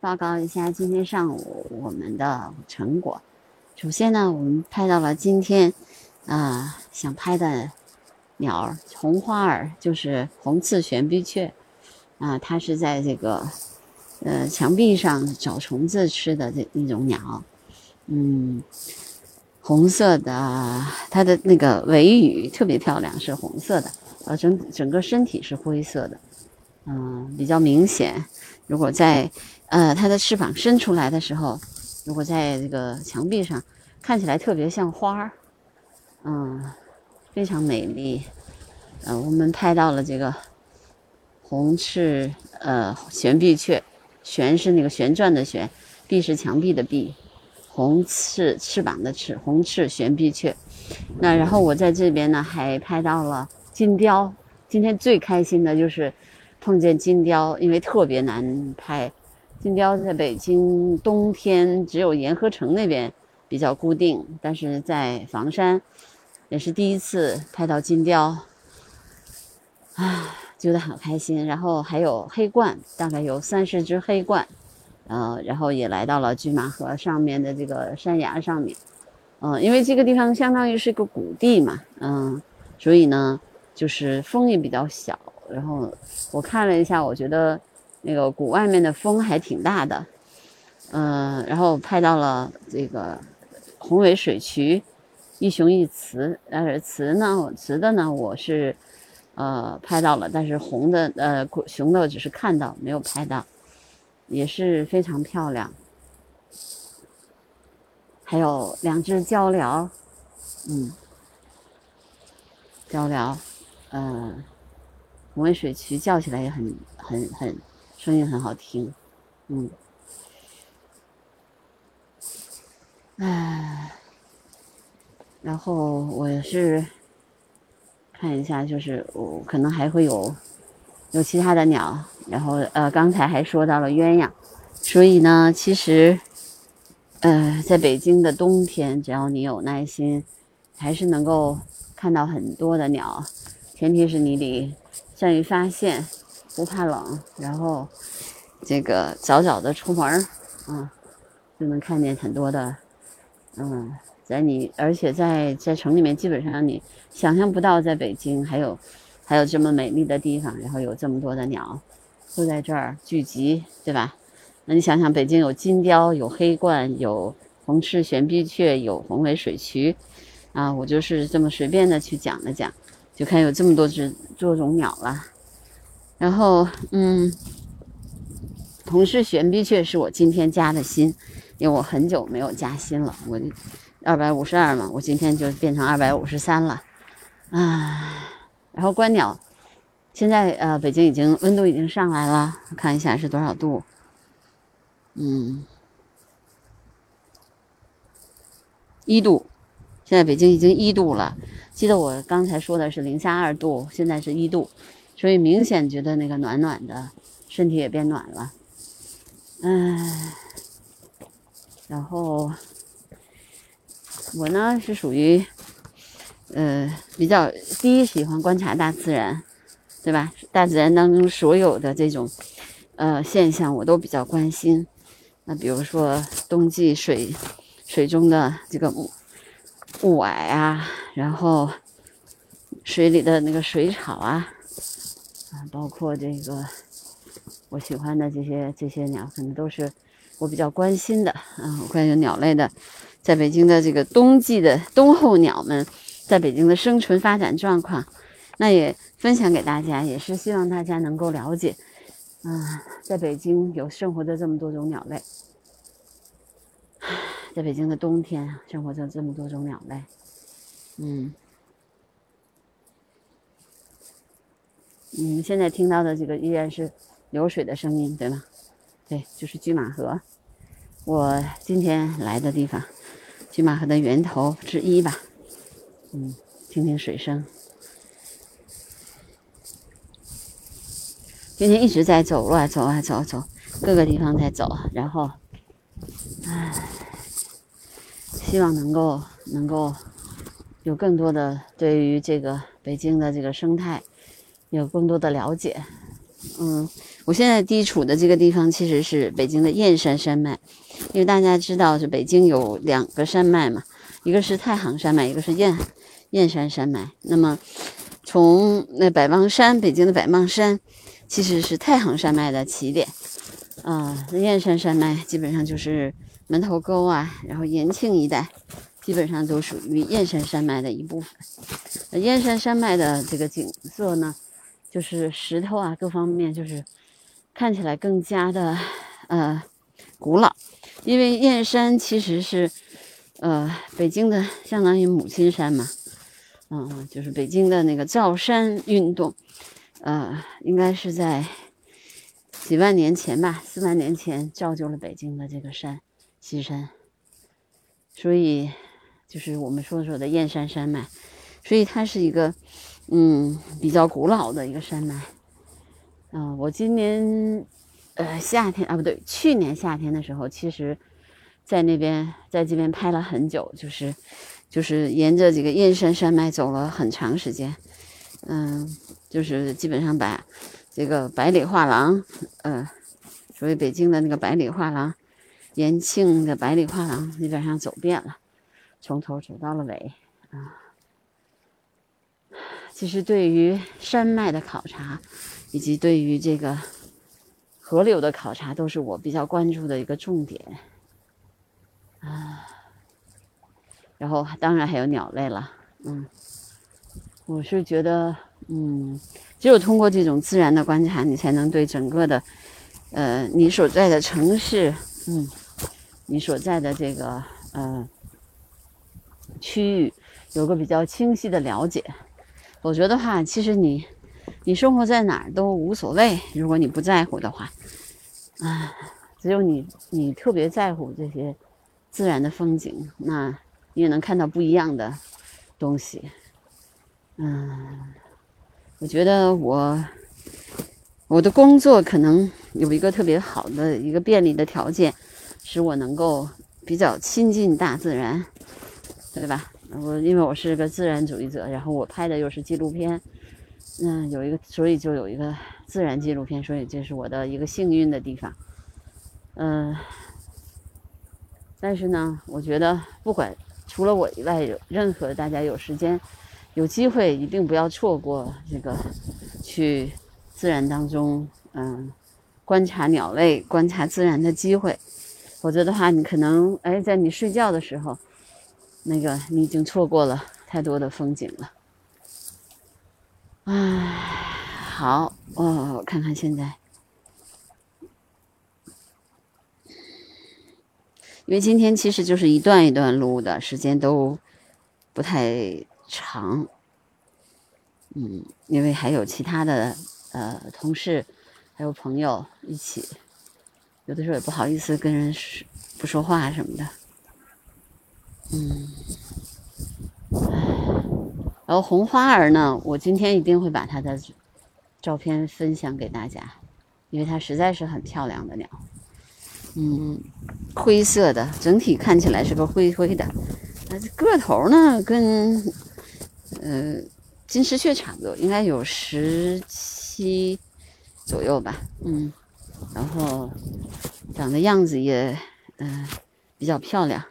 报告一下今天上午我们的成果。首先呢，我们拍到了今天啊想拍的鸟儿红花儿，就是红刺玄臂雀啊，它是在这个呃墙壁上找虫子吃的这一种鸟，嗯，红色的，它的那个尾羽特别漂亮，是红色的，呃整整个身体是灰色的，嗯，比较明显。如果在呃它的翅膀伸出来的时候，如果在这个墙壁上看起来特别像花儿，嗯，非常美丽。嗯，我们拍到了这个红翅呃悬臂雀，旋是那个旋转的旋，壁是墙壁的壁，红翅翅膀的翅，红翅悬臂雀。那然后我在这边呢还拍到了金雕，今天最开心的就是。碰见金雕，因为特别难拍。金雕在北京冬天只有沿河城那边比较固定，但是在房山也是第一次拍到金雕，啊，觉得很开心。然后还有黑鹳，大概有三十只黑鹳，呃，然后也来到了拒马河上面的这个山崖上面，嗯，因为这个地方相当于是一个谷地嘛，嗯，所以呢，就是风也比较小。然后我看了一下，我觉得那个谷外面的风还挺大的，嗯，然后拍到了这个红尾水渠，一雄一雌，但是雌呢，雌的呢，我是呃拍到了，但是红的呃雄的只是看到没有拍到，也是非常漂亮。还有两只鹪鹩，嗯，鹪鹩，嗯。红尾水渠叫起来也很很很，声音很好听，嗯，哎，然后我是看一下，就是我可能还会有有其他的鸟，然后呃，刚才还说到了鸳鸯，所以呢，其实呃，在北京的冬天，只要你有耐心，还是能够看到很多的鸟，前提是你得。善于发现，不怕冷，然后这个早早的出门儿，嗯，就能看见很多的，嗯，在你而且在在城里面，基本上你想象不到，在北京还有还有这么美丽的地方，然后有这么多的鸟都在这儿聚集，对吧？那你想想，北京有金雕，有黑鹳，有红翅玄臂雀，有红尾水渠，啊，我就是这么随便的去讲了讲。就看有这么多只多种鸟了，然后嗯，同事悬臂雀是我今天加的新，因为我很久没有加新了，我二百五十二嘛，我今天就变成二百五十三了，啊，然后观鸟，现在呃北京已经温度已经上来了，看一下是多少度，嗯，一度，现在北京已经一度了。记得我刚才说的是零下二度，现在是一度，所以明显觉得那个暖暖的，身体也变暖了。嗯，然后我呢是属于，呃，比较第一喜欢观察大自然，对吧？大自然当中所有的这种呃现象我都比较关心。那比如说冬季水水中的这个雾。雾霭啊，然后水里的那个水草啊，啊，包括这个我喜欢的这些这些鸟，可能都是我比较关心的啊。关于鸟类的，在北京的这个冬季的冬候鸟们，在北京的生存发展状况，那也分享给大家，也是希望大家能够了解，啊，在北京有生活着这么多种鸟类。在北京的冬天，生活着这么多种鸟类，嗯，嗯，现在听到的这个依然是流水的声音，对吗？对，就是拒马河，我今天来的地方，拒马河的源头之一吧，嗯，听听水声。今天一直在走路啊，走啊走走，各个地方在走，然后，唉。希望能够能够有更多的对于这个北京的这个生态有更多的了解。嗯，我现在地处的这个地方其实是北京的燕山山脉，因为大家知道是北京有两个山脉嘛，一个是太行山脉，一个是燕燕山山脉。那么从那百望山，北京的百望山其实是太行山脉的起点，啊，燕山山脉基本上就是门头沟啊，然后延庆一带，基本上都属于燕山山脉的一部分。燕山山脉的这个景色呢，就是石头啊，各方面就是。看起来更加的呃古老，因为燕山其实是呃北京的相当于母亲山嘛，嗯，就是北京的那个造山运动，呃，应该是在几万年前吧，四万年前造就了北京的这个山西山，所以就是我们说说的燕山山脉，所以它是一个嗯比较古老的一个山脉。嗯，我今年，呃，夏天啊，不对，去年夏天的时候，其实，在那边，在这边拍了很久，就是，就是沿着这个燕山山脉走了很长时间，嗯，就是基本上把这个百里画廊，呃，所谓北京的那个百里画廊，延庆的百里画廊，基本上走遍了，从头走到了尾，啊，其实对于山脉的考察。以及对于这个河流的考察，都是我比较关注的一个重点啊。然后当然还有鸟类了，嗯，我是觉得，嗯，只有通过这种自然的观察，你才能对整个的，呃，你所在的城市，嗯，你所在的这个呃区域，有个比较清晰的了解。否则的话，其实你。你生活在哪儿都无所谓，如果你不在乎的话，啊，只有你你特别在乎这些自然的风景，那你也能看到不一样的东西。嗯，我觉得我我的工作可能有一个特别好的一个便利的条件，使我能够比较亲近大自然，对吧？我因为我是个自然主义者，然后我拍的又是纪录片。嗯，有一个，所以就有一个自然纪录片，所以这是我的一个幸运的地方。嗯，但是呢，我觉得不管除了我以外，有任何大家有时间、有机会，一定不要错过这个去自然当中，嗯，观察鸟类、观察自然的机会。否则的话，你可能哎，在你睡觉的时候，那个你已经错过了太多的风景了。唉，好，哦，我看看现在，因为今天其实就是一段一段录的，时间都不太长，嗯，因为还有其他的呃同事，还有朋友一起，有的时候也不好意思跟人说不说话什么的，嗯。然后红花儿呢，我今天一定会把它的照片分享给大家，因为它实在是很漂亮的鸟。嗯，灰色的，整体看起来是个灰灰的。那个头呢，跟呃金丝雀差不多，应该有十七左右吧。嗯，然后长的样子也嗯比较漂亮。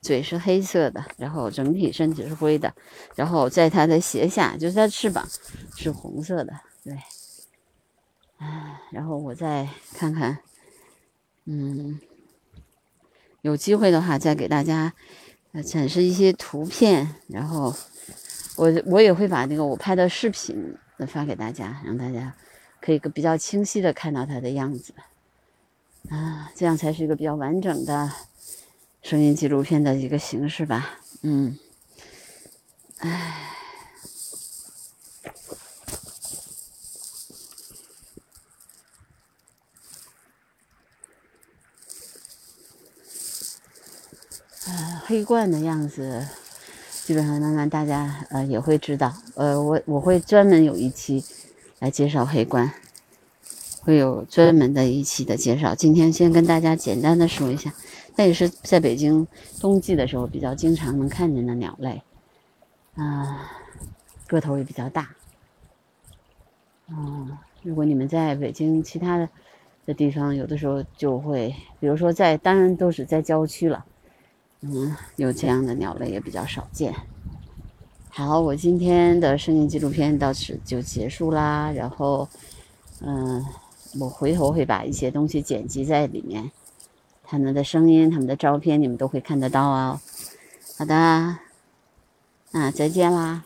嘴是黑色的，然后整体身体是灰的，然后在它的斜下，就是它翅膀是红色的，对。唉，然后我再看看，嗯，有机会的话再给大家展示一些图片，然后我我也会把那个我拍的视频发给大家，让大家可以比较清晰的看到它的样子，啊，这样才是一个比较完整的。声音纪录片的一个形式吧，嗯，唉，呃，黑罐的样子，基本上慢慢大家呃也会知道，呃，我我会专门有一期来介绍黑鹳，会有专门的一期的介绍。今天先跟大家简单的说一下。那也是在北京冬季的时候比较经常能看见的鸟类，啊，个头也比较大，嗯，如果你们在北京其他的的地方，有的时候就会，比如说在，当然都是在郊区了，嗯，有这样的鸟类也比较少见。好，我今天的声音纪录片到此就结束啦。然后，嗯，我回头会把一些东西剪辑在里面，他们的声音、他们的照片，你们都会看得到哦。好的，那再见啦。